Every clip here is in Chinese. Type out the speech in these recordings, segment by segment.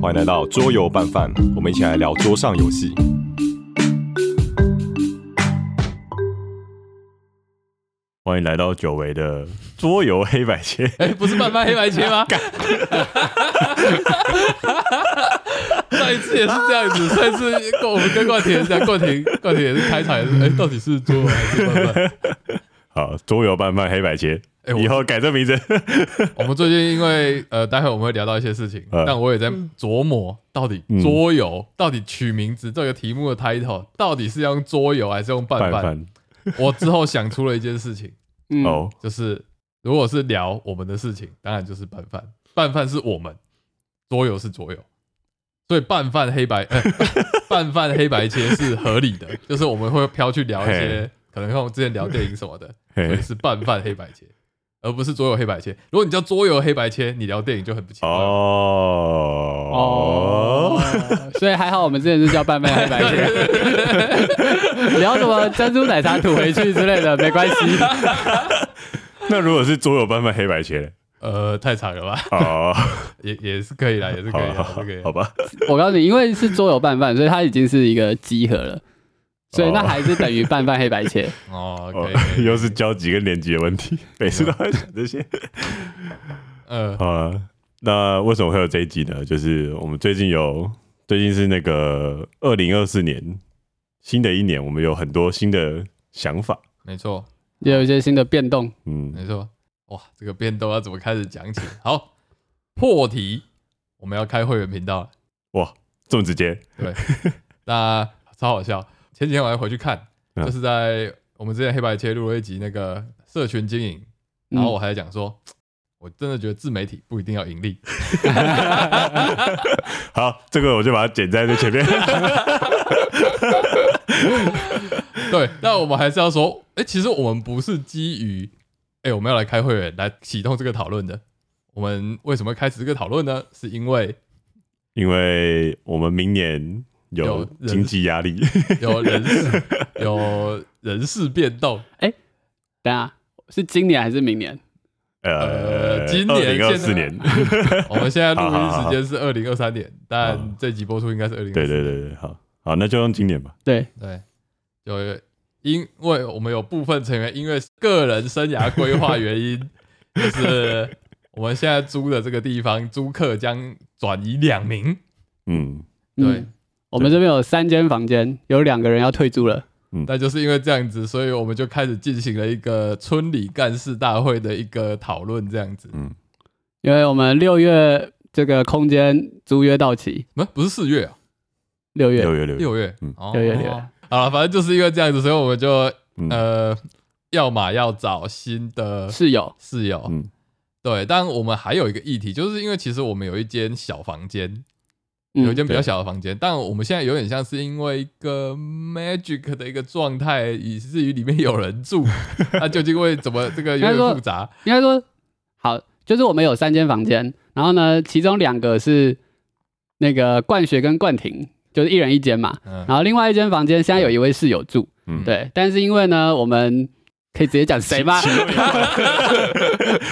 欢迎来到桌游拌饭，我们一起来聊桌上游戏。欢迎来到久违的桌游黑白切。哎、不是半半黑白切吗？上一次也是这样子，上一次跟我们跟冠廷这样，冠廷冠廷也是开场也是，哎、到底是桌游还是半半？好，桌游拌饭黑白切，哎我以后改这名字。我们最近因为呃，待会我们会聊到一些事情，嗯。但我也在琢磨，到底桌游、到底取名字这个题目的 title 到底是要用桌游还是用？拌 饭我之后想出了一件事情，嗯，哦，就是如果是聊我们的事情，当然就是拌饭，拌饭是我们，桌游是桌游，所以拌饭黑白，呃、拌饭黑白切是合理的，就是我们会飘去聊一些可能像我之前聊电影什么的，所以是拌饭黑白切，而不是桌游黑白切。如果你叫桌游黑白切，你聊电影就很不奇怪。哦哦，所以还好我们之前是叫拌饭黑白切，聊什么珍珠奶茶吐回去之类的没关系。那如果是桌游拌饭黑白切呢？呃，太长了吧？哦，也也是可以啦，也是可以啦，好也是可以啦。好吧，我告诉你，因为是桌游拌饭，所以它已经是一个集合了，所以那还是等于半半黑白切。哦，哦可以，可以又是交集跟连接的问题，每次都在讲这些。呃，好了，那为什么会有这一集呢？就是我们最近有，最近是那个二零二四年新的一年，我们有很多新的想法。没错，也有一些新的变动。嗯，没错。哇，这个变动要怎么开始讲起？好，破题，我们要开会员频道了。哇，这么直接，对，那超好笑。前几天我还回去看，嗯就是在我们之前黑白切录了一集那个社群经营，然后我还在讲说，我真的觉得自媒体不一定要盈利。好，这个我就把它剪在这前面。对，那我们还是要说，哎、其实我们不是基于，哎、我们要来开会员来启动这个讨论的。我们为什么会开始这个讨论呢？是因为因为我们明年有经济压力，有人事有人事变动，等一下是今年还是明年？呃今年二零二四年，我们现在录音时间是二零二三年，但好这集播出应该是二零。对对对对，好。好，那就用今年吧。对，对，就因为我们有部分成员因为个人生涯规划原因，就是我们现在租的这个地方租客将转移两名。嗯，对。嗯，我们这边有三间房间，有两个人要退租了。嗯。那就是因为这样子，所以我们就开始进行了一个村里干事大会的一个讨论，这样子。嗯。因为我们六月这个空间租约到期，不，不是四月啊，六月。六月六月，六月，嗯。哦。六月六月。好了，反正就是因为这样子，所以我们就嗯。呃，要么要找新的室友，室友，嗯。对，但我们还有一个议题，就是因为其实我们有一间小房间，嗯有一间比较小的房间，但我们现在有点像是因为一个 magic 的一个状态，以至于里面有人住，那究竟会怎么这个有点复杂？应该说好，就是我们有三间房间，然后呢，其中两个是那个冠学跟冠廷，就是一人一间嘛。嗯，然后另外一间房间现在有一位室友住，嗯，对，但是因为呢，我们可以直接讲谁吗？其中一个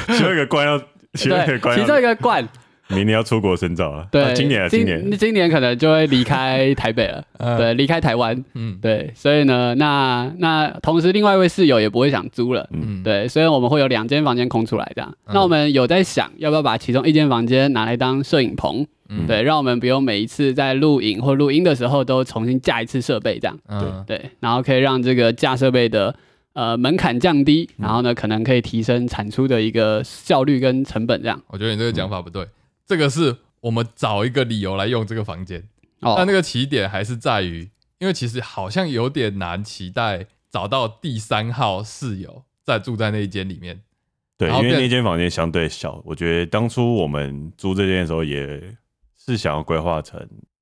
其中一个官要，其中一个对，官其中一个冠，明年要出国深造了。对，啊今年啊，今年，今年可能就会离开台北了，嗯，对，离开台湾，嗯，对，所以呢，那那同时另外一位室友也不会想租了。嗯，对，所以我们会有两间房间空出来，这样。嗯那我们有在想，要不要把其中一间房间拿来当摄影棚？嗯，对，让我们不用每一次在录影或录音的时候都重新架一次设备，这样。嗯，对，然后可以让这个架设备的呃门槛降低，然后呢，可能可以提升产出的一个效率跟成本，这样。我觉得你这个讲法不对，这个是我们找一个理由来用这个房间，哦但那个起点还是在于，因为其实好像有点难期待找到第三号室友在住在那一间里面。对，因为那间房间相对小，我觉得当初我们租这间的时候也是想要规划成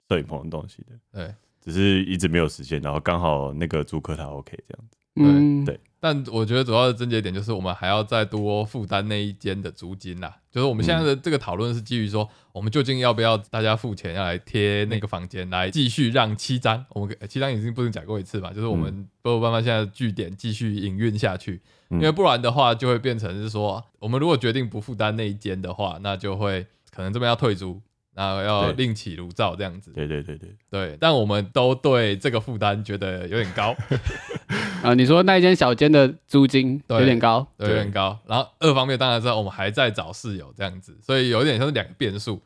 摄影棚的东西的，对，只是一直没有实现，然后刚好那个租客他 OK 这样子。嗯，对但我觉得主要的症结点就是我们还要再多负担那一间的租金啦。就是我们现在的这个讨论是基于说，我们究竟要不要大家付钱要来贴那个房间，来继续让七张，我们呃七张已经不是讲过一次嘛，就是我们嗯。没有办法现在的据点继续营运下去。嗯。因为不然的话就会变成是说，我们如果决定不负担那一间的话，那就会可能这边要退租，然后要另起炉灶这样子。对对对对，对，但我们都对这个负担觉得有点高，啊，你说那一间小间的租金对有点高，对，有点高。然后二方面当然是我们还在找室友这样子，所以有点像是两个变数。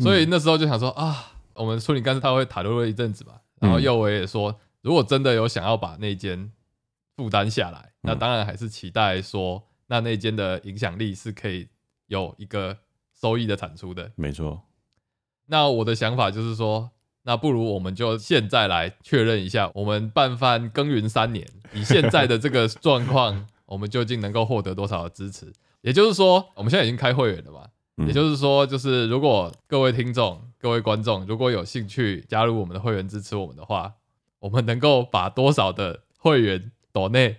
所以那时候就想说啊，我们处理干事他会讨论了一阵子吧，然后嗯右伟也说，如果真的有想要把那间负担下来，那嗯当然还是期待说，那那间的影响力是可以有一个收益的产出的。没错，那我的想法就是说，那不如我们就现在来确认一下，我们办饭耕耘三年，以现在的这个状况，我们究竟能够获得多少的支持？也就是说，我们现在已经开会员了嘛，嗯也就是说，就是如果各位听众、各位观众如果有兴趣加入我们的会员支持我们的话，我们能够把多少的会员抖内，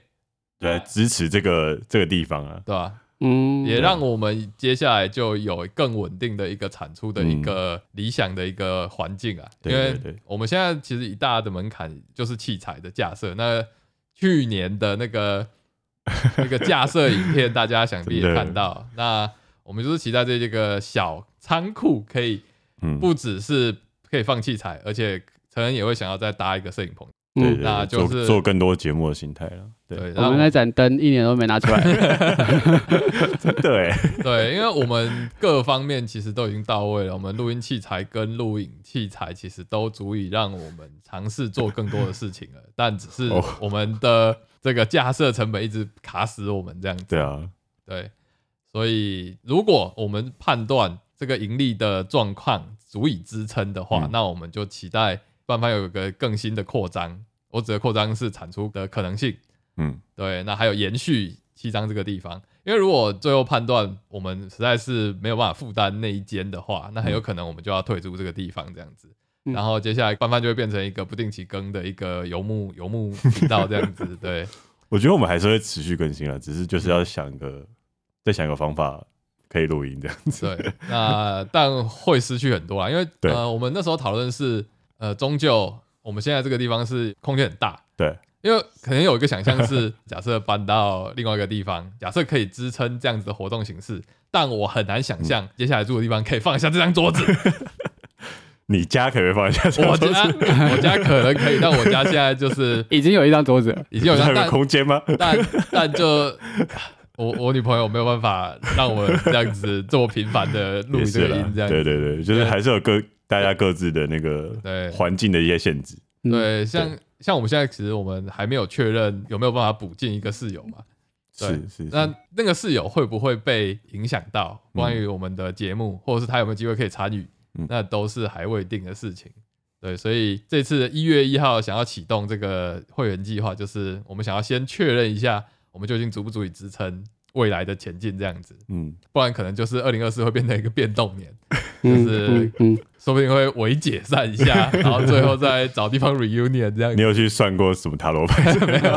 对，支持这个这个地方啊，对吧？嗯，也让我们接下来就有更稳定的一个产出的一个理想的一个环境啊。对因为对对我们现在其实一大的门槛就是器材的架设。那去年的那个 那个架设影片，大家想必也看到。那我们就是期待这这个小仓库可以嗯，不只是可以放器材，而且可能也会想要再搭一个摄影棚。嗯，对那就是做做更多节目的形态了，对，然后我们那盏灯一年都没拿出来，真的哎，对，因为我们各方面其实都已经到位了，我们录音器材跟录影器材其实都足以让我们尝试做更多的事情了，但只是哦我们的这个架设成本一直卡死我们这样子。对啊，对，所以如果我们判断这个盈利的状况足以支撑的话，嗯那我们就期待办法有一个更新的扩张。我指的扩张是产出的可能性。嗯，对，那还有延续七张这个地方，因为如果最后判断我们实在是没有办法负担那一间的话，那很有可能我们就要退出这个地方这样子。嗯。然后接下来拌饭就会变成一个不定期更的一个游牧游牧频道这样子，对。我觉得我们还是会持续更新了，只是就是要想一个再想一个方法可以录音这样子，对。那但会失去很多啊，因为呃，我们那时候讨论是呃，终究我们现在这个地方是空间很大，对，因为可能有一个想象是，假设搬到另外一个地方，假设可以支撑这样子的活动形式，但我很难想象接下来住的地方可以放下这张桌子。你家可不可以放一下这我家子？我家可能可以，但我家现在就是 已经有一张桌子了，已经有张，还有个空间吗？但但就我我女朋友没有办法让我这样子这么频繁的录这也是啦个音，这样对对对，就是对还是有各大家各自的那个对环境的一些限制，嗯，对，像像我们现在其实我们还没有确认有没有办法补进一个室友嘛。对是是，那是那个室友会不会被影响到嗯关于我们的节目，或者是他有没有机会可以参与嗯，那都是还未定的事情。对，所以这次一月一号想要启动这个会员计划，就是我们想要先确认一下，我们究竟足不足以支撑未来的前进这样子，嗯，不然可能就是二零二四会变成一个变动年，嗯就是嗯嗯，说不定会微解散一下，然后最后再找地方 reunion 这样。你有去算过什么塔罗牌？没有，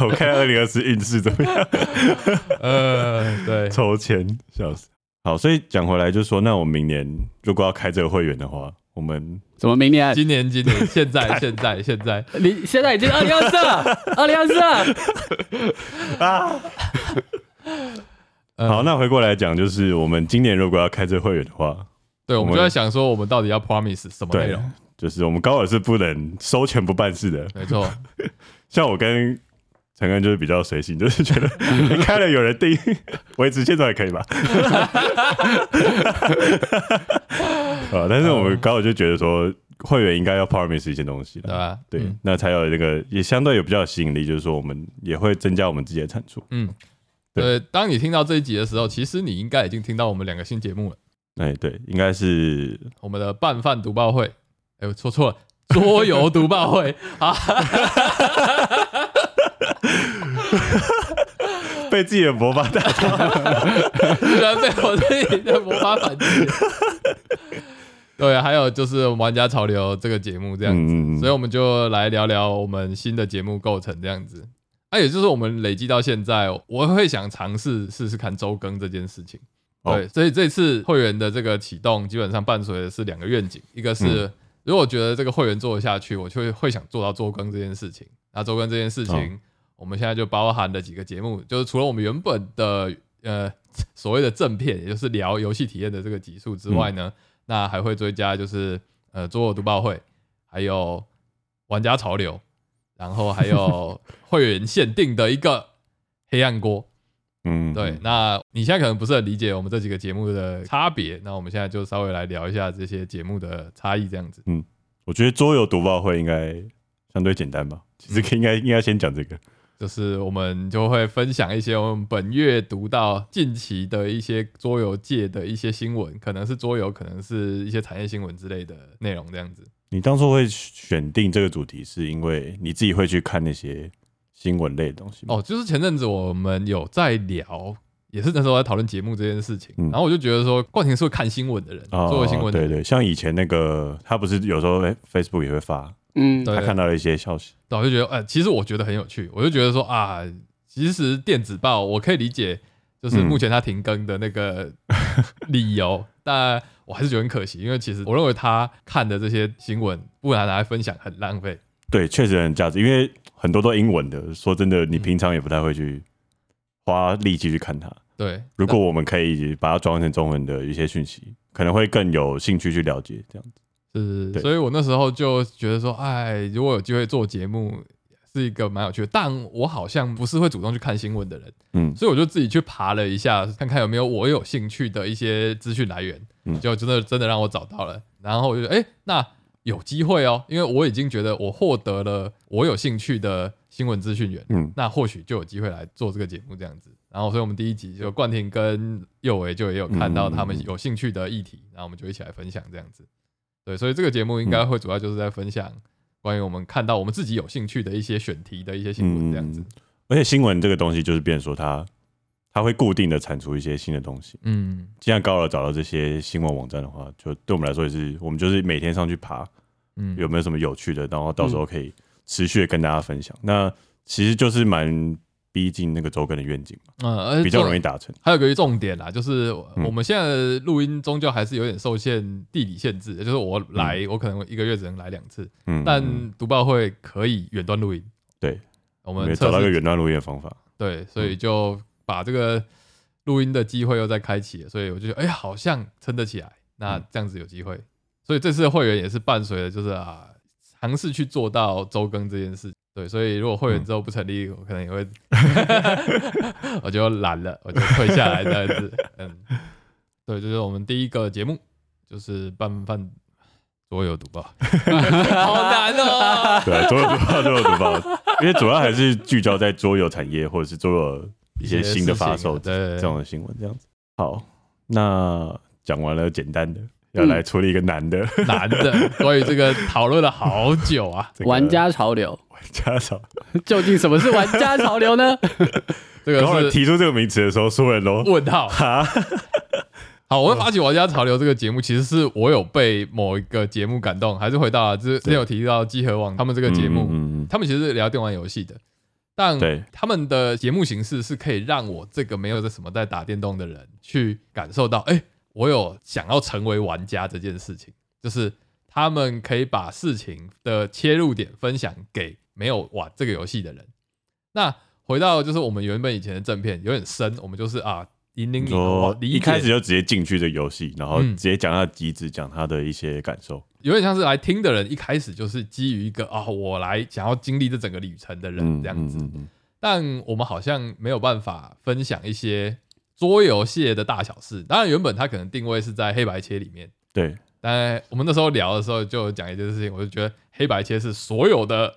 我看二零二四运势怎么样？呃，对，抽签，笑死。好，所以讲回来，就是说，那我们明年如果要开这个会员的话，我们怎么明年？今年今年现在现在现在，你现在已经二零二四了，二零二四了，啊，呃好，那回过来讲，就是我们今年如果要开这个会员的话，对，我我们们就在想说，我们到底要 promise 什么内容？，就是我们高尔是不能收钱不办事的。没错，像我跟陈恩就是比较随性，就是觉得你开了有人订，维持现状也可以吧？啊，但是我们高尔就觉得说，会员应该要 promise 一些东西的，对吧？对，嗯那才有那个也相对有比较有吸引力，就是说我们也会增加我们自己的产出。嗯，对对。当你听到这一集的时候，其实你应该已经听到我们两个新节目了，哎，对，应该是我们的拌饭读报会，哎，我说错了，桌游读报会啊，被自己的魔法打 居然被我自己的魔法反击。对，还有就是玩家潮流这个节目这样子，所以我们就来聊聊我们新的节目构成这样子。那、也就是我们累积到现在，我会想尝试试试看周更这件事情。哦对，所以这次会员的这个启动，基本上伴随的是两个愿景，一个是、嗯如果觉得这个会员做得下去，我就会会想做到周更这件事情。那周更这件事情，哦我们现在就包含了几个节目，就是除了我们原本的呃所谓的正片，也就是聊游戏体验的这个集数之外呢，那还会追加就是呃桌游读报会，还有玩家潮流，然后还有会员限定的一个 黑暗锅。嗯，对，那你现在可能不是很理解我们这几个节目的差别，那我们现在就稍微来聊一下这些节目的差异，这样子。嗯我觉得桌游读报会应该相对简单吧，其实应该应该先讲这个。就是我们就会分享一些我们本月读到近期的一些桌游界的一些新闻，可能是桌游，可能是一些产业新闻之类的内容，这样子。你当初会选定这个主题，是因为你自己会去看那些新闻类的东西吗？哦，就是前阵子我们有在聊，也是那时候在讨论节目这件事情，嗯然后我就觉得说，冠廷是会看新闻的人，哦，作为新闻的人，对对，像以前那个他不是有时候哎 Facebook 也会发，嗯，对他看到了一些消息，对，我就觉得，呃，其实我觉得很有趣，我就觉得说啊，其实电子报我可以理解，就是嗯目前它停更的那个理由，但我还是觉得很可惜，因为其实我认为他看的这些新闻，不拿来分享很浪费。对，确实很价值，因为很多都英文的，说真的，你嗯平常也不太会去花力气去看它。对，如果我们可以把它转换成中文的一些讯息，可能会更有兴趣去了解这样子。是，对所以我那时候就觉得说，哎，如果有机会做节目，是一个蛮有趣的。但我好像不是会主动去看新闻的人，嗯所以我就自己去爬了一下，看看有没有我有兴趣的一些资讯来源，嗯就真的真的让我找到了。然后我就觉得，哎、那有机会哦，因为我已经觉得我获得了我有兴趣的新闻资讯源，嗯，那或许就有机会来做这个节目这样子。然后，所以我们第一集就冠廷跟佑维就也有看到他们有兴趣的议题，然后我们就一起来分享这样子。对，所以这个节目应该会主要就是在分享关于我们看到我们自己有兴趣的一些选题的一些新闻这样子。而且新闻这个东西就是变成说它它会固定的产出一些新的东西。嗯，既然高了找到这些新闻网站的话，就对我们来说也是，我们就是每天上去爬，嗯有没有什么有趣的，然后到时候可以持续的跟大家分享。那其实就是蛮逼近那个周更的愿景嘛，嗯，比较容易达成。还有个重点啦，就是嗯我们现在的录音终究还是有点受限地理限制的，就是我来，我可能一个月只能来两次，嗯，但嗯读报会可以远端录音。对，我我们找到一个远端录音的方法。对，所以就把这个录音的机会又再开启了，所以我就觉得，哎、好像撑得起来。那嗯这样子有机会，所以这次的会员也是伴随着就是啊，尝试去做到周更这件事。对，所以如果会员之后不成立，我可能也会 我就懒了，我就退下来这样子。嗯，对，就是我们第一个节目，就是拌饭桌游读报，好难哦。对，桌游读报，桌游读报，因为主要还是聚焦在桌游产业或者是桌游一些新的发售对这种的新闻，这样子。好，那讲完了简单的，要来处理一个男的。男的，所以这个讨论了好久啊。这个玩家潮流，玩家潮，究竟什么是玩家潮流呢？这然后个是提出这个名词的时候，所有人都问号。哈，好，我会发起玩家潮流这个节目，其实是我有被某一个节目感动，还是回到了之之前有提到集合网他们这个节目，嗯嗯嗯他们其实是聊电玩游戏的，但对。他们的节目形式是可以让我这个没有在什么在打电动的人去感受到，哎、我有想要成为玩家这件事情，就是他们可以把事情的切入点分享给没有玩这个游戏的人。那回到就是我们原本以前的正片有点深，我们就是啊引领你一开始就直接进去这个游戏，然后嗯直接讲它的机制，讲它的一些感受。有点像是来听的人一开始就是基于一个啊，我来想要经历这整个旅程的人这样子，嗯嗯但我们好像没有办法分享一些桌游界的大小事。当然，原本它可能定位是在黑白切里面，对，但我们那时候聊的时候就讲一件事情，我就觉得黑白切是所有的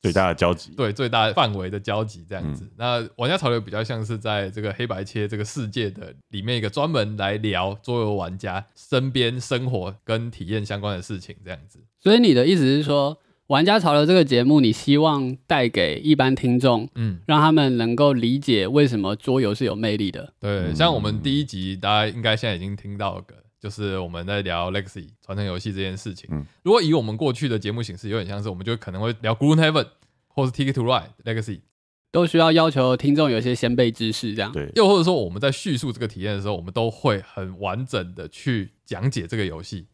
最大的交集。对最大范围的交集这样子。嗯那玩家潮流比较像是在这个黑白切这个世界的里面一个专门来聊桌游玩家身边生活跟体验相关的事情这样子。所以你的意思是说，玩家潮流这个节目，你希望带给一般听众，嗯，让他们能够理解为什么桌游是有魅力的。对，嗯像我们第一集大家应该现在已经听到了，就是我们在聊 Legacy 传承游戏这件事情。嗯如果以我们过去的节目形式，有点像是我们就可能会聊 Gloomhaven 或是 Ticket to Ride Legacy，都需要要求听众有一些先辈知识，这样。对，又或者说我们在叙述这个体验的时候，我们都会很完整的去讲解这个游戏。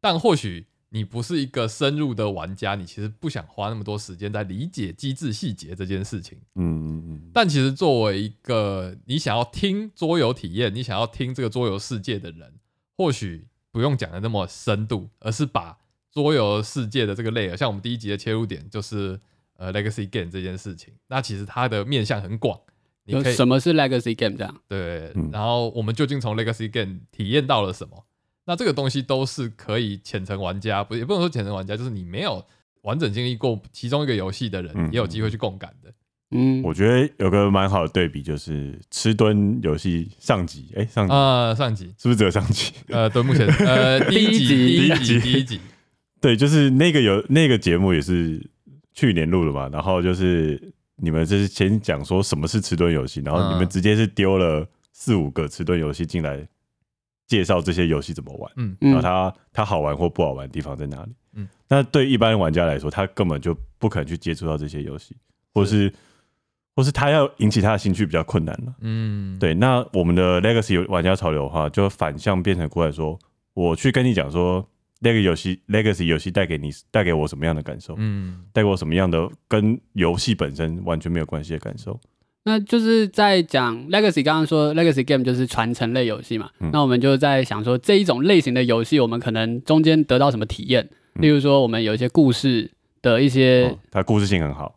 但或许你不是一个深入的玩家，你其实不想花那么多时间在理解机制细节这件事情。嗯嗯嗯，但其实作为一个你想要听桌游体验，你想要听这个桌游世界的人，或许不用讲的那么深度，而是把桌游世界的这个 layer，像我们第一集的切入点就是呃 legacy game 这件事情，那其实它的面向很广，你可以有什么是 legacy game 这样？对嗯，然后我们究竟从 legacy game 体验到了什么？那这个东西都是可以浅层玩家，不也不能说浅层玩家，就是你没有完整经历过其中一个游戏的人，嗯也有机会去共感的。嗯，我觉得有个蛮好的对比，就是吃蹲游戏上集，哎、上集、啊、上集。是不是只有上集？呃，对，目前呃第一集第一集。第一集对，就是那个有那个节目也是去年录的嘛，然后就是你们就是先讲说什么是吃蹲游戏，然后你们嗯。直接是丢了四五个吃蹲游戏进来介绍这些游戏怎么玩，嗯然后嗯，它它好玩或不好玩的地方在哪里。嗯那对一般玩家来说，他根本就不可能去接触到这些游戏，或是或是他要引起他的兴趣比较困难了。嗯，对，那我们的 Legacy 玩家潮流的话，就反向变成过来说，我去跟你讲说，那个游戏 Legacy 游戏带给你带给我什么样的感受，嗯带给我什么样的跟游戏本身完全没有关系的感受。那就是在讲 legacy，刚刚说 legacy game 就是传承类游戏嘛，嗯那我们就在想说这一种类型的游戏，我们可能中间得到什么体验？嗯例如说，我们有一些故事的一些、哦它故事性很好，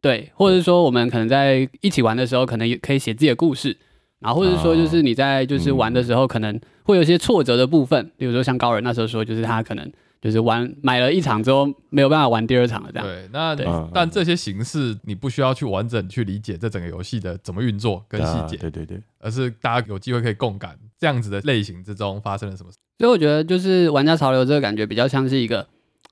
对，或者是说我们可能在一起玩的时候，可能也可以写自己的故事，然后或者说就是你在就是玩的时候，可能会有一些挫折的部分，例如说像高人那时候说，就是他可能就是玩买了一场之后没有办法玩第二场了这样。对，那对。嗯但这些形式你不需要去完整去理解这整个游戏的怎么运作跟细节，啊对对对，而是大家有机会可以共感这样子的类型之中发生了什么事。所以我觉得就是玩家潮流这个感觉比较像是一个，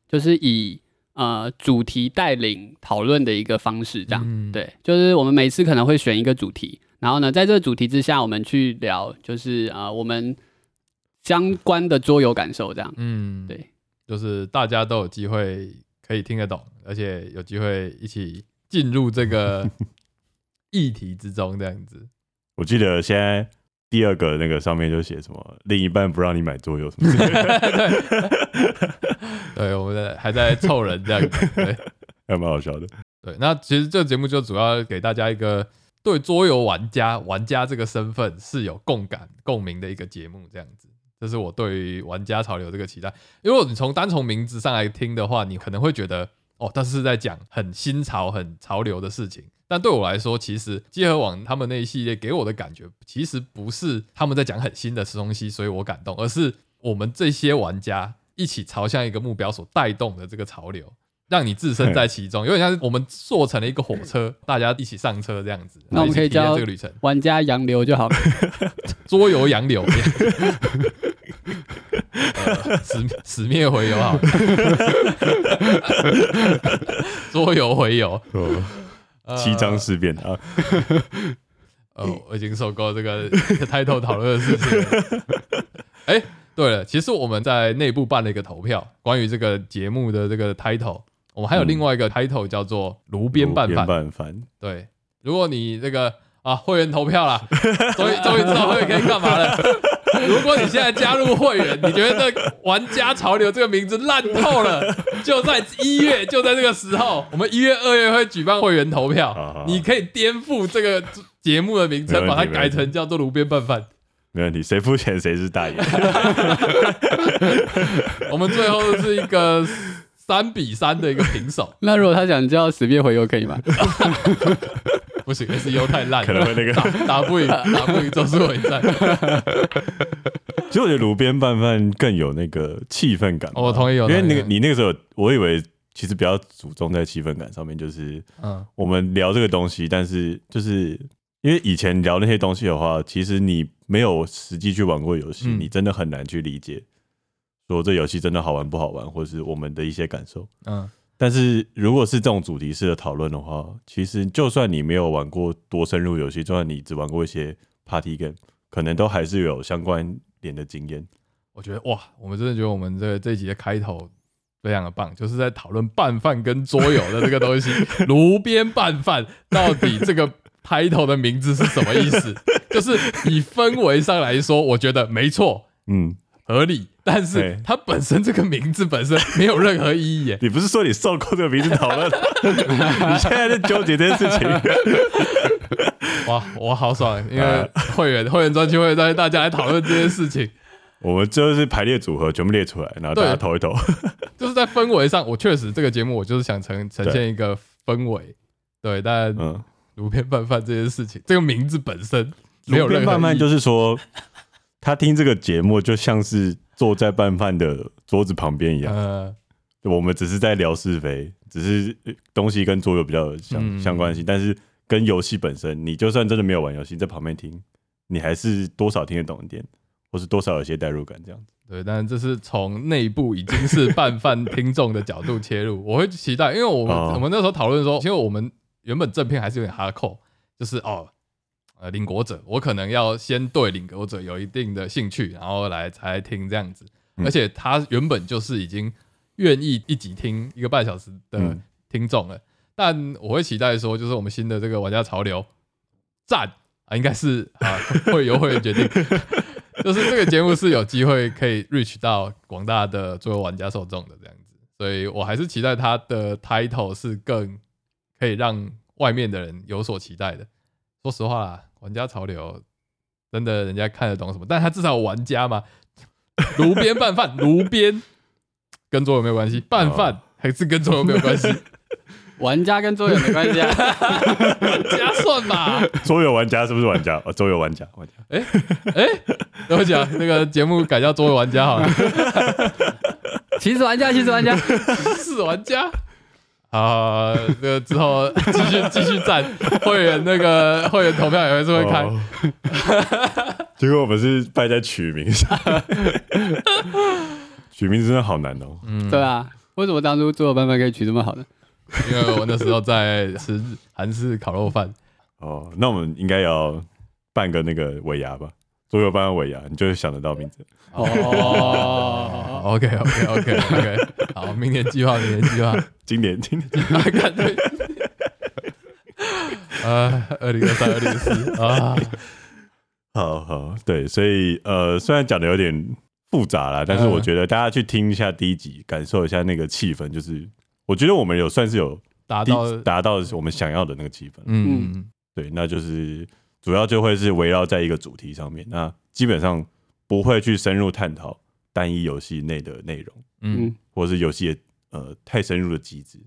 就是以呃主题带领讨论的一个方式，这样、嗯，对，就是我们每次可能会选一个主题，然后呢，在这个主题之下，我们去聊就是呃我们相关的桌游感受，这样嗯，对，就是大家都有机会可以听得懂，而且有机会一起进入这个 议题之中，这样子。我记得现在第二个那个上面就写什么另一半不让你买桌游什么之类的，对，我们在还在凑人这样子。对还蛮好笑的。对，那其实这个节目就主要给大家一个对桌游玩家玩家这个身份是有共感共鸣的一个节目，这样子。这是我对于玩家潮流这个期待。因为你从单从名字上来听的话，你可能会觉得哦，但是在讲很新潮、很潮流的事情。但对我来说，其实集合网他们那一系列给我的感觉，其实不是他们在讲很新的东西，所以我感动，而是我们这些玩家一起朝向一个目标所带动的这个潮流，让你置身在其中，有点像是我们做成了一个火车，大家一起上车这样子。那我们可以叫这个旅程，玩家洋流就好了。桌游洋流，呃，死死灭回游好了，桌游回游，七张事变啊，呃，我已经受够这个 title 讨论的事情了。哎、对了，其实我们在内部办了一个投票，关于这个节目的这个 title，我们还有另外一个 title 叫做“炉边拌饭”。拌饭，对，如果你这个啊会员投票啦，终于终于知道会员可以干嘛了。如果你现在加入会员，你觉得“玩家潮流”这个名字烂透了，就在一月，就在这个时候，我们一月、二月会举办会员投票好，你可以颠覆这个节目的名称，把它改成叫做“炉边拌饭没问题，谁付钱谁是大爷。”。我们最后是一个三比三的一个平手，那如果他想叫死变回游可以吗？不行，SEO 太烂了，可能会那个打打不赢，打不赢咒术回战。其实我觉得炉边拌饭更有那个气氛感吧。我同意我因为那个你那个时候，我以为其实比较注重在气氛感上面，就是嗯我们聊这个东西，但是就是因为以前聊那些东西的话，其实你没有实际去玩过游戏，嗯你真的很难去理解说这游戏真的好玩不好玩，或是我们的一些感受。嗯，但是如果是这种主题式的讨论的话，其实就算你没有玩过多深入游戏，就算你只玩过一些 party game，可能都还是有相关点的经验。我觉得哇，我们真的觉得我们这个这一集的开头非常的棒，就是在讨论拌饭跟桌游的这个东西。炉边拌饭到底这个 title 的名字是什么意思？就是以氛围上来说，我觉得没错，嗯，合理。但是对它本身这个名字本身没有任何意义耶。你不是说你受够这个名字讨论？你现在在纠结这件事情。哇，我好爽，因为会员会员专区会带大家来讨论这件事情，我们就是排列组合全部列出来，然后大家投一投。就是在氛围上，我确实这个节目我就是想呈呈现一个氛围，对，但嗯，路边拌饭这件事情，这个名字本身没有任何饭就是说，他听这个节目就像是坐在拌饭的桌子旁边一样，呃，我们只是在聊是非，只是呃东西跟桌游比较有相、嗯。相关性，但是跟游戏本身，你就算真的没有玩游戏，在旁边听，你还是多少听得懂一点，或是多少有些代入感这样子。对，但这是从内部已经是拌饭听众的角度切入，我会期待，因为我们、哦。我们那时候讨论说，因为我们原本正片还是有点哈扣，就是哦，呃，领国者，我可能要先对领国者有一定的兴趣，然后来才听这样子，嗯而且他原本就是已经愿意一集听一个半小时的嗯听众了，但我会期待说，就是我们新的这个玩家潮流赞啊，应该是啊会由会员决定。就是这个节目是有机会可以 reach 到广大的作为玩家受众的这样子，所以我还是期待他的 title 是更可以让外面的人有所期待的。说实话啦，玩家潮流真的人家看得懂什么，但他至少有玩家嘛。炉边拌饭，炉边跟桌游没有关系，拌饭还是跟桌游没有关系，玩家跟桌游没关系啊。玩家算吧。桌游玩家是不是玩家？哦，桌游玩家，玩家。哎，对不起啊，那个节目改叫桌游玩家好了。其实玩家，其实玩家，是玩家。啊，那个之后 继续继续赞会员，那个会员投票也会是会开。哦结果我们是败在取名上，取名字真的好难哦。嗯，对啊，为什么当初桌游拌饭可以取这么好呢？因为我那时候在吃韩式烤肉饭，哦，那我们应该要办个那个尾牙吧？桌游办个尾牙，你就会想得到名字。哦，OK OK OK OK，好，明年计划，明年计划，今年，今年。啊，看对，呃，二零二三、二零二四啊，好好对，所以呃，虽然讲的有点复杂啦，但是嗯我觉得大家去听一下第一集，感受一下那个气氛，就是我觉得我们有算是有达到，达到我们想要的那个气氛。嗯，对，那就是主要就会是围绕在一个主题上面，那基本上不会去深入探讨单一游戏内的内容，嗯嗯，或者是游戏的呃太深入的机制，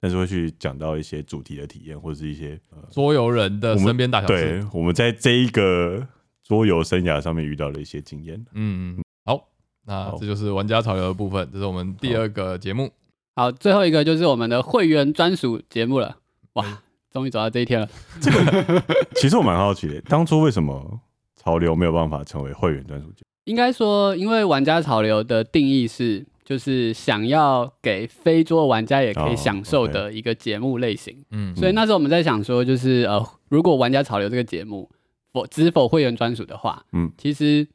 但是会去讲到一些主题的体验，或者是一些呃，桌游人的身边大小事，对我们在这一个桌游生涯上面遇到了一些经验。嗯，嗯，好，那好这就是玩家潮流的部分，这是我们第二个节目。好，最后一个就是我们的会员专属节目了。哇，终于走到这一天了。这 个其实我蛮好奇的，当初为什么潮流没有办法成为会员专属节目？应该说，因为玩家潮流的定义是，就是想要给非桌玩家也可以哦享受的一个节目类型。嗯，所以那时候我们在想说，就是呃，如果玩家潮流这个节目否只否会员专属的话，嗯其实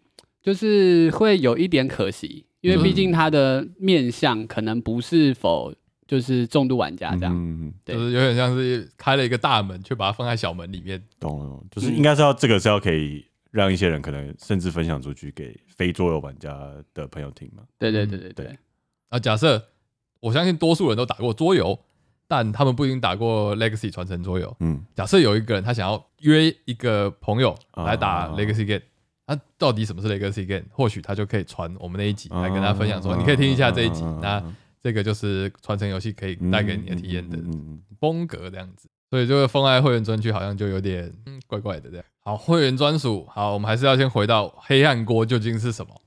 就是会有一点可惜，因为嗯毕竟它的面向可能不是否就是重度玩家这样。嗯，对就是有点像是开了一个大门，却把它放在小门里面。懂了，懂了就是应该是要这个是要可以让一些人可能甚至分享出去给非桌游玩家的朋友听嘛。对对对对对对，啊，假设我相信多数人都打过桌游，但他们不一定打过 Legacy 传承桌游。嗯，假设有一个人他想要约一个朋友来打啊 Legacy Game，他到底什么是 Legacy Game？或许他就可以传我们那一集来跟大家分享说，啊你可以听一下这一集。啊那这个就是传承游戏可以带给你的体验的风格这样子。所以这个封爱会员专区好像就有点嗯怪怪的这样。好，会员专属，好，我们还是要先回到黑暗锅究竟是什么。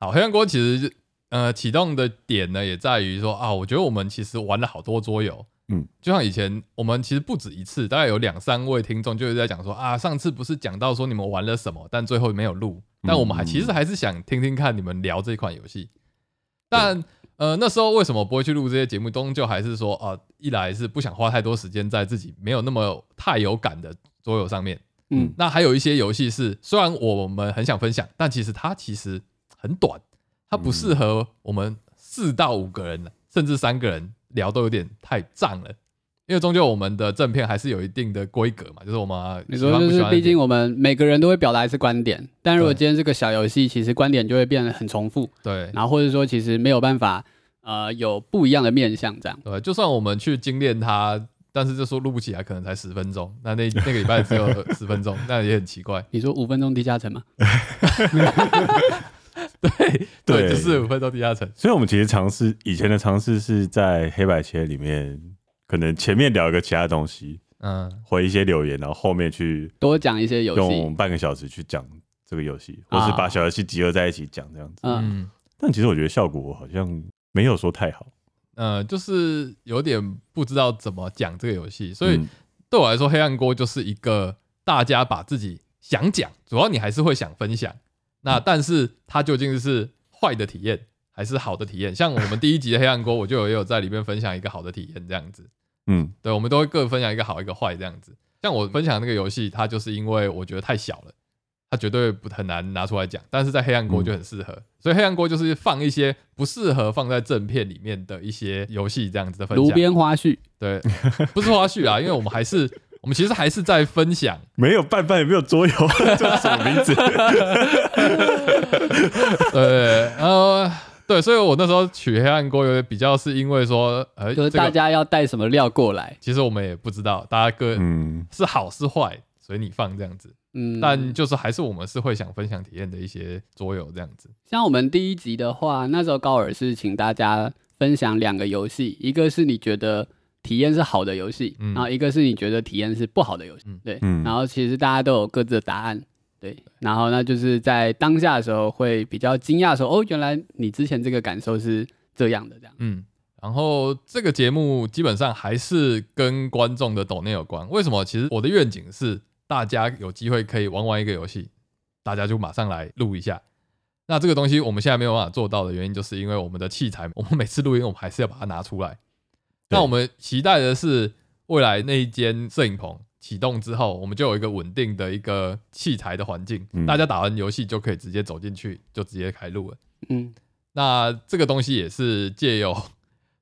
好，黑暗锅其实呃启动的点呢，也在于说啊，我觉得我们其实玩了好多桌游，嗯，就像以前我们其实不止一次，大概有两三位听众就是在讲说啊，上次不是讲到说你们玩了什么，但最后没有录，但我们还嗯其实还是想听听看你们聊这款游戏，但。呃，那时候为什么不会去录这些节目？终究还是说，啊，一来是不想花太多时间在自己没有那么太有感的桌游上面，嗯那还有一些游戏是，虽然我们很想分享，但其实它其实很短，它不适合我们四到五个人，甚至三个人聊都有点太胀了。因为终究我们的正片还是有一定的规格嘛，就是我们你说就是，毕竟我们每个人都会表达一次观点，但如果今天这个小游戏，其实观点就会变得很重复，对，然后或者说其实没有办法，呃，有不一样的面向这样。对，就算我们去精炼它，但是就说录不起来，可能才十分钟，那那那个礼拜只有 十分钟，那也很奇怪。你说五分钟低加成吗？对 对，就是五分钟低加成。所以我们其实尝试以前的尝试是在黑白切里面。可能前面聊一个其他东西，嗯，回一些留言，然后后面去多讲一些游戏，用半个小时去讲这个游戏，或是把小游戏集合在一起讲这样子。嗯，但其实我觉得效果好像没有说太好。呃，就是有点不知道怎么讲这个游戏，所以对我来说，黑暗锅就是一个大家把自己想讲，主要你还是会想分享。那但是它究竟是坏的体验还是好的体验？像我们第一集的黑暗锅，我就有有在里面分享一个好的体验这样子。嗯，对，我们都会各分享一个好一个坏这样子。像我分享那个游戏，它就是因为我觉得太小了，它绝对不很难拿出来讲。但是在黑暗锅就很适合，所以黑暗锅就是放一些不适合放在正片里面的一些游戏这样子的分享。炉边花絮，对，不是花絮啊，因为我们还是我们其实还是在分享，没有拌饭也没有桌游，叫什么名字？对，然后。对，所以我那时候取黑暗锅有点比较是因为说，呃，就是大家要带什么料过来，其实我们也不知道，大家各嗯。是好是坏，随你放这样子，嗯，但就是还是我们是会想分享体验的一些桌游这样子。像我们第一集的话，那时候高尔是请大家分享两个游戏，一个是你觉得体验是好的游戏，然后一个是你觉得体验是不好的游戏，对，然后其实大家都有各自的答案。对，然后那，就是在当下的时候会比较惊讶，说哦，原来你之前这个感受是这样的，这样。嗯，然后这个节目基本上还是跟观众的抖内有关。为什么？其实我的愿景是大家有机会可以玩玩一个游戏，大家就马上来录一下。那这个东西我们现在没有办法做到的原因，就是因为我们的器材，我们每次录音我们还是要把它拿出来。那我们期待的是未来那一间摄影棚。启动之后，我们就有一个稳定的一个器材的环境，大家打完游戏就可以直接走进去，就直接开录了。嗯，那这个东西也是借由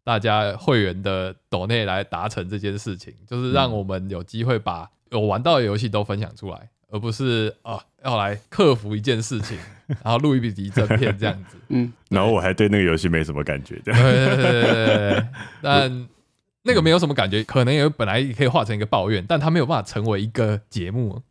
大家会员的抖内来达成这件事情，就是让我们有机会把有玩到的游戏都分享出来，而不是啊要来克服一件事情，然后录一笔敌真片这样子。嗯，然后我还对那个游戏没什么感觉。对对对对，但。那个没有什么感觉，可能也本来可以化成一个抱怨，但它没有办法成为一个节目啊。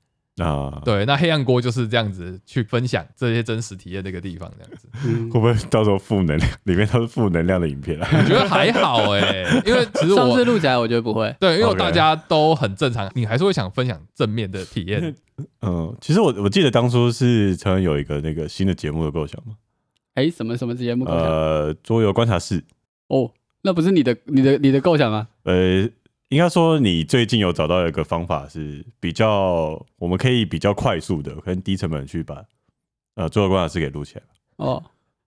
对，那黑暗锅就是这样子去分享这些真实体验的一个地方，这样子。会不会到时候负能量里面都是负能量的影片啊？我觉得还好哎，因为其实上次录起来我觉得不会。对，因为大家都很正常，你还是会想分享正面的体验。嗯，其实我我记得当初是曾有一个那个新的节目的构想嘛。哎，什么什么节目？呃，桌游观察室。哦。那不是你的、你的、你的构想吗？呃，应该说你最近有找到一个方法是比较，我们可以比较快速的跟低成本去把呃做个观察室给录起来哦，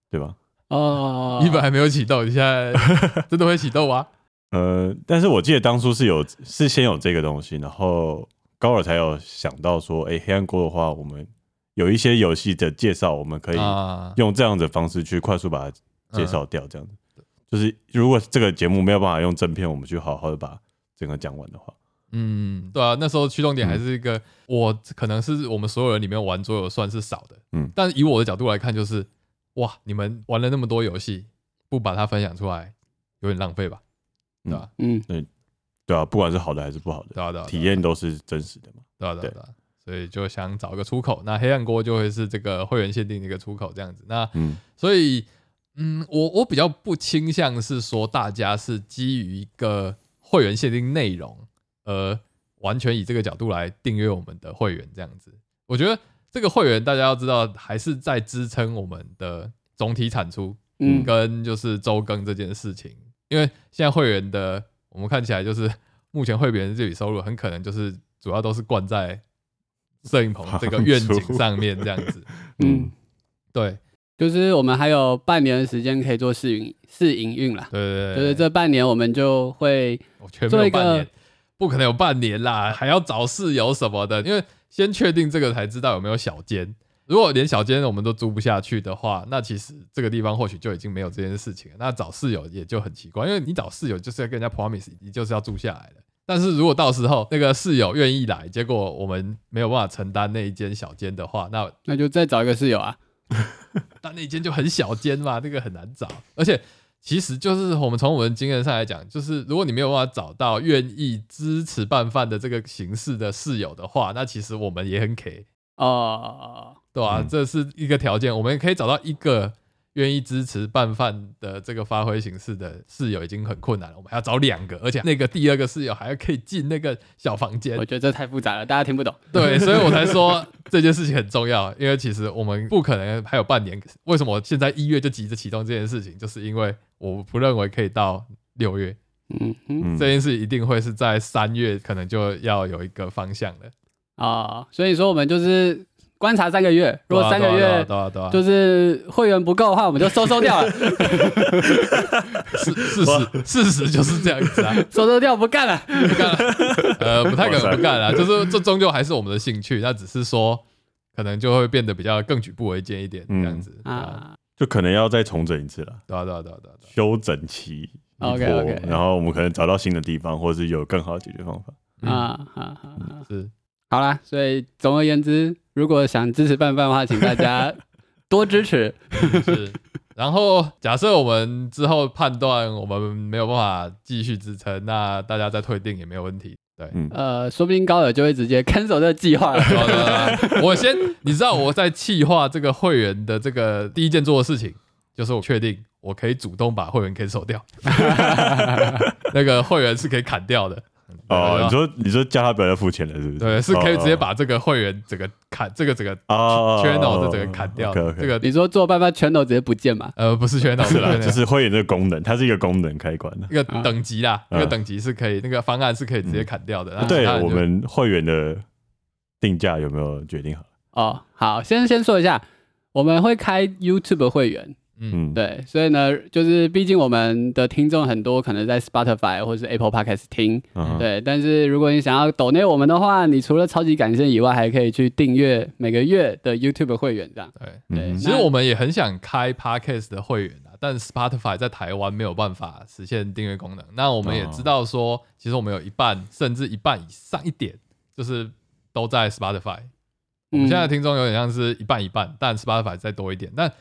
对吧？哦，一本还没有启动，你现在真的会启动吗？呃，但是我记得当初是有是先有这个东西，然后高尔才有想到说，哎，黑暗锅的话，我们有一些游戏的介绍，我们可以用这样的方式去快速把它介绍掉，这样子。就是如果这个节目没有办法用正片，我们去好好的把整个讲完的话，嗯，对啊，那时候驱动点还是一个，我可能是我们所有人里面玩桌游算是少的，嗯，但以我的角度来看，就是哇，你们玩了那么多游戏，不把它分享出来，有点浪费吧，对吧？嗯，对，对啊，不管是好的还是不好的，对啊，对啊，体验都是真实的嘛，对啊，对啊，所以就想找一个出口，那黑暗锅就会是这个会员限定的一个出口，这样子，那，嗯，所以。嗯，我我比较不倾向是说大家是基于一个会员限定内容，而完全以这个角度来订阅我们的会员这样子。我觉得这个会员大家要知道，还是在支撑我们的总体产出，嗯，跟就是周更这件事情。因为现在会员的我们看起来就是目前会员这笔收入很可能就是主要都是灌在摄影棚 这个愿景上面这样子。嗯，对。就是我们还有半年的时间可以做试营试营运了，对对对，就是这半年我们就会做一个，不可能有半年啦，还要找室友什么的，因为先确定这个才知道有没有小间。如果连小间我们都租不下去的话，那其实这个地方或许就已经没有这件事情。那找室友也就很奇怪，因为你找室友就是要跟人家 promise，你就是要住下来的，但是如果到时候那个室友愿意来，结果我们没有办法承担那一间小间的话，那那就再找一个室友啊。但那间就很小间嘛，那个很难找。而且其实就是我们从我们经验上来讲，就是如果你没有办法找到愿意支持拌饭的这个形式的室友的话，那其实我们也很 K 啊，对吧？这是一个条件，我们可以找到一个。愿意支持拌饭的这个发挥形式的室友已经很困难了，我们还要找两个，而且那个第二个室友还要可以进那个小房间。我觉得这太复杂了，大家听不懂。对，所以我才说这件事情很重要，因为其实我们不可能还有半年。为什么现在一月就急着启动这件事情？就是因为我不认为可以到六月。嗯嗯，这件事一定会是在三月，可能就要有一个方向了。啊，所以说我们就是。观察三个月，如果三个月就是会员不够的话，我们就收收掉了。事事实事实就是这样子啊，收收掉不干了，不干了。呃，不太可能不干了，就是这终究还是我们的兴趣，那只是说可能就会变得比较更举步维艰一点这样子啊，就可能要再重整一次了。对啊对啊对啊对啊，休整期 OK OK，然后我们可能找到新的地方，或者是有更好的解决方法。啊，好好是。好啦，所以总而言之，如果想支持拌饭的话，请大家 多支持。是，然后假设我们之后判断我们没有办法继续支撑，那大家再退订也没有问题。对，呃，说不定高尔就会直接 cancel 这个计划了。我先，你知道我在计划这个会员的这个第一件做的事情，就是我确定我可以主动把会员 cancel 掉，那个会员是可以砍掉的。哦，你说你说叫他不要再付钱了，是不是？对，是可以直接把这个会员整个砍，这个整个 channel 的整个砍掉。这个你说做办法 channel 直接不见嘛？呃，不是 channel，是就是会员这个功能，它是一个功能开关的，一个等级啦，一个等级是可以，那个方案是可以直接砍掉的。对我们会员的定价有没有决定好？哦，好，先先说一下，我们会开 YouTube 会员。嗯，对，所以呢，就是毕竟我们的听众很多，可能在 Spotify 或者是 Apple Podcast 听，对。但是如果你想要抖内我们的话，你除了超级感谢以外，还可以去订阅每个月的 YouTube 会员，这样。对对，其实我们也很想开 Podcast 的会员啊，但 Spotify 在台湾没有办法实现订阅功能。那我们也知道说，其实我们有一半甚至一半以上一点，就是都在 Spotify。我们现在听众有点像是一半一半，但 Spotify 再多一点，但。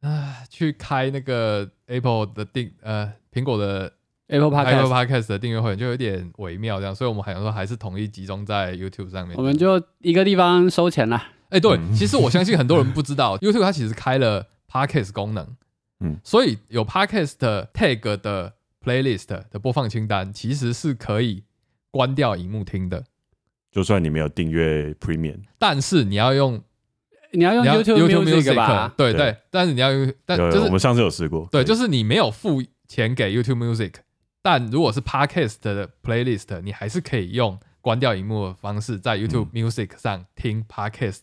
啊，去开那个 Apple 的订呃苹果的 Apple Apple Podcast 的订阅会员就有点微妙这样，所以我们好像说还是统一集中在 YouTube 上面。我们就一个地方收钱了。哎，对，其实我相信很多人不知道 YouTube 它其实开了 Podcast 功能，嗯，所以有 Podcast Tag 的 Playlist 的播放清单其实是可以关掉荧幕听的，就算你没有订阅 Premium，但是你要用。你要用 YouTube Music 吧？对对，但是你要用，但就是我们上次有试过。对，就是你没有付钱给 YouTube Music，但如果是 Podcast 的 Playlist，你还是可以用关掉荧幕的方式，在 YouTube Music 上听 Podcast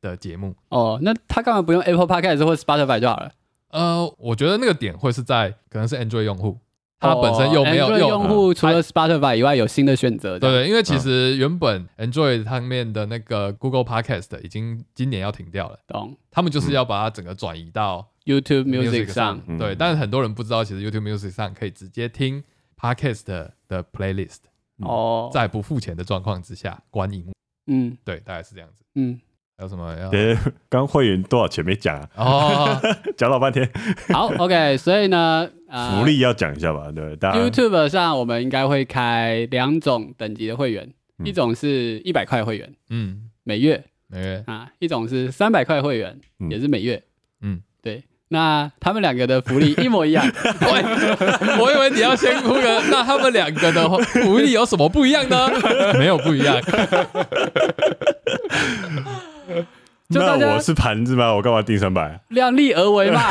的节目。哦，那他干嘛不用 Apple Podcast 或 Spotify 就好了？呃，我觉得那个点会是在可能是 Android 用户。它本身又没有用户，除了 Spotify 以外有新的选择。对对，因为其实原本 Android 上面的那个 Google Podcast 已经今年要停掉了。懂。他们就是要把它整个转移到 YouTube Music 上。对，但是很多人不知道，其实 YouTube Music 上可以直接听 Podcast 的 Playlist。哦。在不付钱的状况之下关荧幕。嗯。对，大概是这样子。嗯。还有什么要？刚会员多少钱没讲啊？哦，讲老半天。好，OK，所以呢，福利要讲一下吧，对？YouTube 上我们应该会开两种等级的会员，一种是一百块会员，嗯，每月每月啊，一种是三百块会员，也是每月，嗯，对。那他们两个的福利一模一样。我我以为你要先哭个，那他们两个的福利有什么不一样呢？没有不一样。那我是盘子吗？我干嘛定三百？量力而为嘛。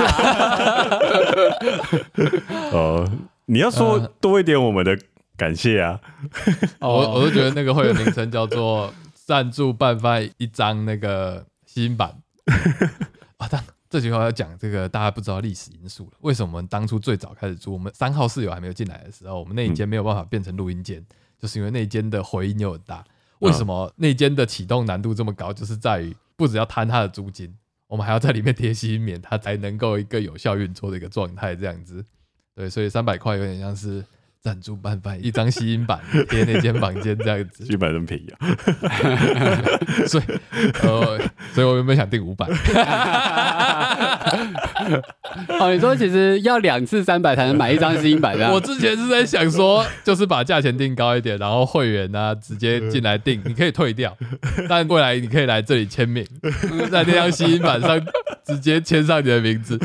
哦，你要说多一点我们的感谢啊。我我都觉得那个会员名称叫做赞助办发一张那个新版。啊，但这句话要讲这个大家不知道历史因素了。为什么我们当初最早开始租，我们三号室友还没有进来的时候，我们那一间没有办法变成录音间，就是因为那一间的回音又很大。为什么那间的启动难度这么高？就是在于不只要摊他的租金，我们还要在里面贴吸音棉，它才能够一个有效运作的一个状态这样子。对，所以三百块有点像是赞助办办一张吸音板贴那间房间这样子，吸音板这么便宜啊？所以呃，所以我原本想订五百。哦，你说其实要两次三百才能买一张吸音板的。我之前是在想说，就是把价钱定高一点，然后会员呢直接进来订，你可以退掉，但未来你可以来这里签名，在那张吸音板上直接签上你的名字。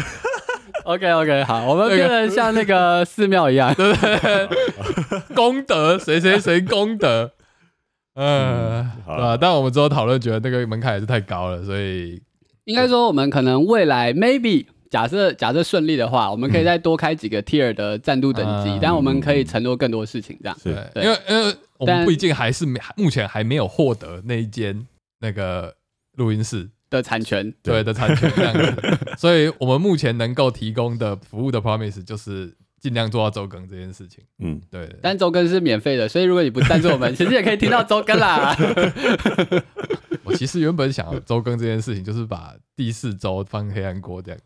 OK OK，好，我们变得像那个寺庙一样，对不对？功德谁谁谁功德，嗯，对吧？但我们之后讨论觉得那个门槛也是太高了，所以应该说我们可能未来 maybe 假设假设顺利的话，我们可以再多开几个 tier 的赞助等级，但我们可以承诺更多事情，这样对，因为因为我们毕竟还是没目前还没有获得那一间那个录音室。的产权，对的产权这样子，所以我们目前能够提供的服务的 promise 就是尽量做到周更这件事情。嗯，对。但周更是免费的，所以如果你不赞助我们，其实也可以听到周更啦。我其实原本想要周更这件事情，就是把第四周放黑暗锅这样子。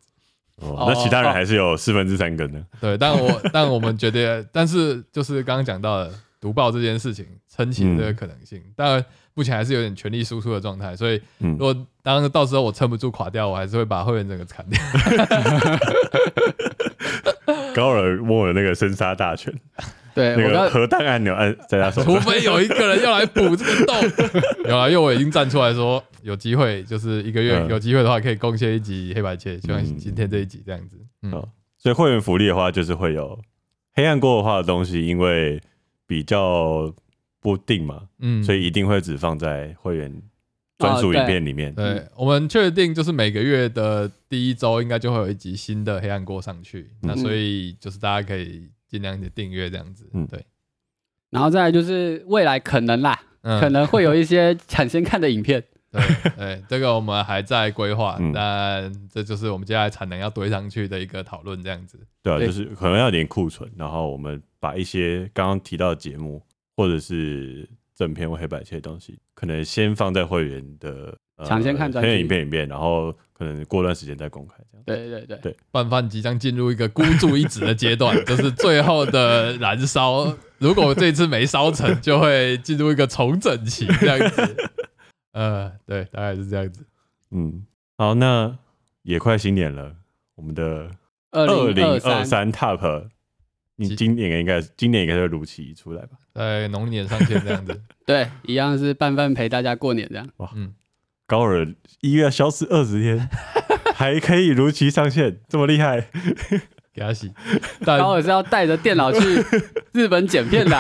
哦，那其他人还是有四分之三更的。对，但我但我们觉得，但是就是刚刚讲到的读报这件事情，撑起这个可能性，当然。目前还是有点全力输出的状态，所以如果当到时候我撑不住垮掉，我还是会把会员整个砍掉。高尔握了那个生杀大权，对，那个核弹按钮按在他手上，除非有一个人要来补这个洞。有啊，因为我已经站出来说有机会，就是一个月有机会的话，可以贡献一集黑白切，就像今天这一集这样子。嗯，所以会员福利的话，就是会有黑暗过的话的东西，因为比较。不定嘛，嗯，所以一定会只放在会员专属影片里面。对，我们确定就是每个月的第一周应该就会有一集新的黑暗锅上去，那所以就是大家可以尽量的订阅这样子，嗯，对。然后再来就是未来可能啦，可能会有一些抢先看的影片。对，对，这个我们还在规划，但这就是我们接下来产能要堆上去的一个讨论这样子。对啊，就是可能要点库存，然后我们把一些刚刚提到的节目。或者是正片或黑白切的东西，可能先放在会员的抢先看专影片影片，然后可能过段时间再公开。这样对对对对，拌饭即将进入一个孤注一掷的阶段，就是最后的燃烧。如果这次没烧成，就会进入一个重整期这样子。呃，对，大概是这样子。嗯，好，那也快新年了，我们的二零二三 Top。你今年应该今年应该会如期出来吧？在农历年上线这样子，对，一样是拌饭陪大家过年这样。哇，嗯，高尔一月消失二十天，还可以如期上线，这么厉害，给他洗。高尔是要带着电脑去 日本剪片的。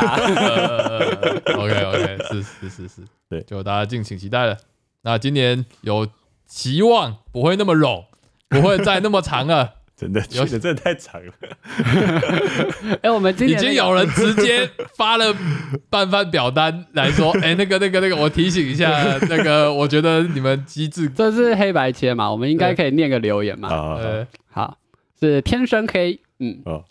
OK OK，是是是是，对，就大家敬请期待了。那今年有期望不会那么冗，不会再那么长了。真的，有的真的太长了。哎，我们今已经有人直接发了半番表单来说，哎，那个、那个、那个，我提醒一下，那个，我觉得你们机智 这是黑白切嘛，我们应该可以念个留言嘛。好，是天生黑，嗯，哦。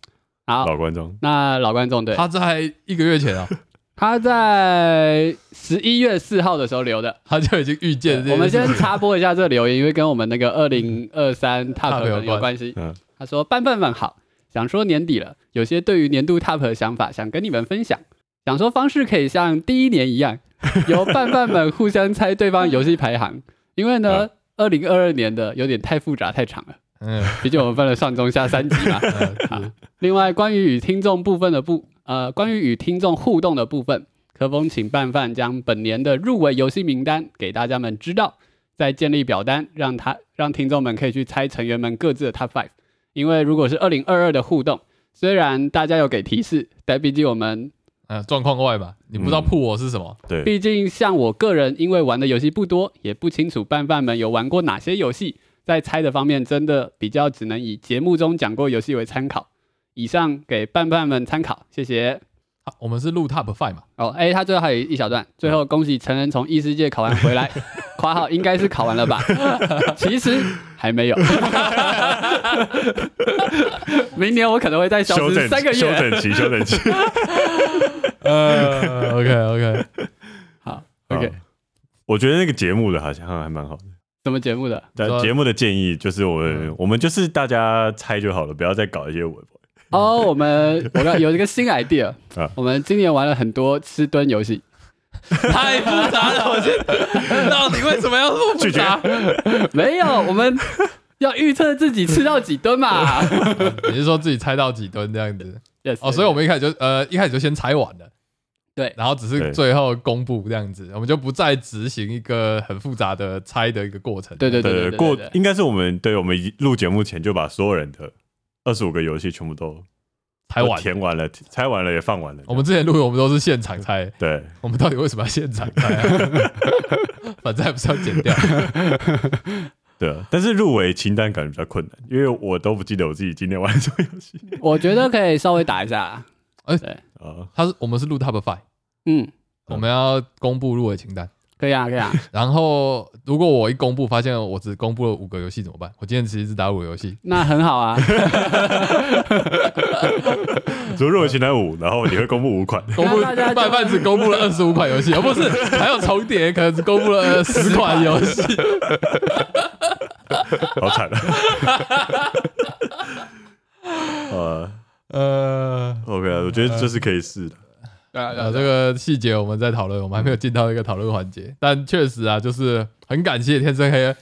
好，老观众，那老观众对，他在一个月前啊。他在十一月四号的时候留的，他就已经预见。我们先 插播一下这个留言，因为跟我们那个二零二三 top 有关系。他说：“拌饭们好，想说年底了，有些对于年度 top 的想法想跟你们分享。想说方式可以像第一年一样，由拌饭们互相猜对方游戏排行。因为呢，二零二二年的有点太复杂太长了。嗯，毕竟我们分了上中下三集嘛。好，另外关于与听众部分的部。”呃，关于与听众互动的部分，可否请拌饭将本年的入围游戏名单给大家们知道，再建立表单，让他让听众们可以去猜成员们各自的 Top Five。因为如果是二零二二的互动，虽然大家有给提示，但毕竟我们呃状况外吧，你不知道铺我是什么。对，毕竟像我个人，因为玩的游戏不多，也不清楚拌饭们有玩过哪些游戏，在猜的方面真的比较只能以节目中讲过游戏为参考。以上给伴伴们参考，谢谢。好，我们是录 Top Five 嘛？哦，哎，他最后还有一小段，最后恭喜成人从异世界考完回来，括号应该是考完了吧？其实还没有。明年我可能会再消失三个月，休整期，休整期。呃，OK OK，好 OK。我觉得那个节目的好像还蛮好的。什么节目的？节目的建议就是我们，我们就是大家猜就好了，不要再搞一些文。哦，我们我刚有一个新 idea，我们今年玩了很多吃蹲游戏，太复杂了，我觉得到底为什么要这么复杂？没有，我们要预测自己吃到几吨嘛？你是说自己猜到几吨这样子？Yes。哦，所以我们一开始就呃一开始就先猜完了。对，然后只是最后公布这样子，我们就不再执行一个很复杂的猜的一个过程。对对对对，过应该是我们对我们录节目前就把所有人的二十五个游戏全部都猜完、填完了，猜完了也放完了。我们之前录我们都是现场猜。对，我们到底为什么要现场猜？反正还不是要剪掉。对，但是入围清单感觉比较困难，因为我都不记得我自己今天玩什么游戏。我觉得可以稍微打一下。哎，对，啊，他是我们是录 Top Five，嗯，我们要公布入围清单，可以啊，可以啊。然后如果我一公布，发现我只公布了五个游戏怎么办？我今天其实只打五个游戏，那很好啊。只入围清单五，然后你会公布五款，公布半半只公布了二十五款游戏，而不是还有重叠，可能只公布了十款游戏，好惨啊！呃。呃，OK 啊，我觉得这是可以试的。呃，这个细节我们在讨论，我们还没有进到一个讨论环节。但确实啊，就是很感谢天生黑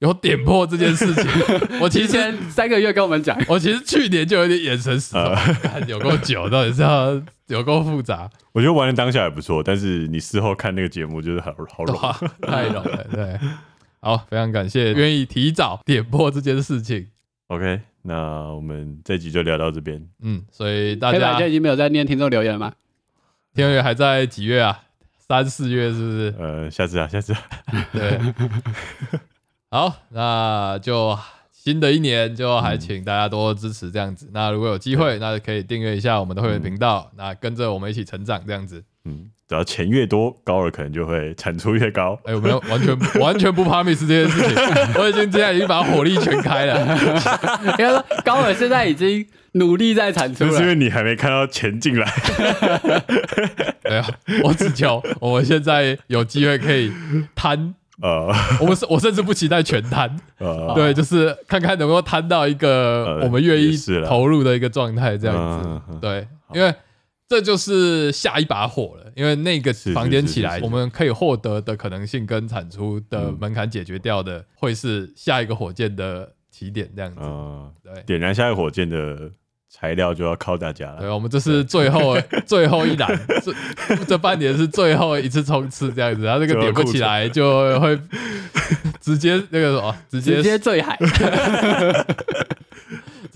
有点破这件事情。我提前三个月跟我们讲，我其实去年就有点眼神死了，有够久，到底是要有够复杂。我觉得玩的当下也不错，但是你事后看那个节目，就是好好冷，太冷了。对，好，非常感谢愿意提早点破这件事情。OK。那我们这集就聊到这边。嗯，所以大家已经没有在念听众留言了吗？听众留言还在几月啊？三四月是不是？呃，下次啊，下次。对。好，那就新的一年就还请大家多支持这样子。那如果有机会，那可以订阅一下我们的会员频道，那跟着我们一起成长这样子。嗯。只要钱越多，高尔可能就会产出越高。哎，我们完全完全不怕 miss 这件事情，我已经现在已经把火力全开了。应该说，高尔现在已经努力在产出了，是因为你还没看到钱进来。没有，我只求我们现在有机会可以摊。呃，我们是，我甚至不期待全摊。呃，对，就是看看能够摊到一个我们愿意投入的一个状态，这样子。对，因为。这就是下一把火了，因为那个房间起来，我们可以获得的可能性跟产出的门槛解决掉的，会是下一个火箭的起点这样子。对，点燃下一个火箭的材料就要靠大家了。对，我们这是最后 最后一栏，这这半年是最后一次冲刺这样子，然后这个点不起来就会 直接那个什么，直接直接坠海。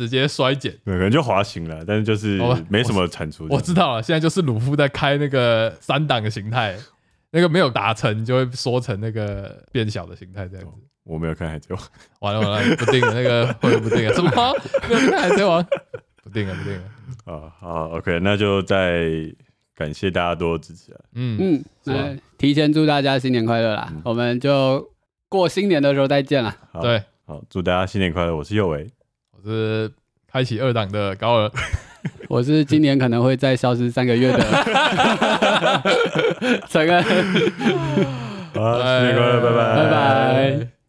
直接衰减，可能就滑行了，但是就是没什么产出。我知道了，现在就是鲁夫在开那个三档的形态，那个没有达成就会缩成那个变小的形态这样子。我没有看海贼王，完了完了，不定了，那个会不定了，什么没有看海贼王？不定了不定了。啊好，OK，那就再感谢大家多支持。嗯嗯，那提前祝大家新年快乐啦！我们就过新年的时候再见了。对，好，祝大家新年快乐！我是佑维。是开启二档的高尔，我是今年可能会再消失三个月的 陈恩。好，新年快乐，拜拜，拜拜。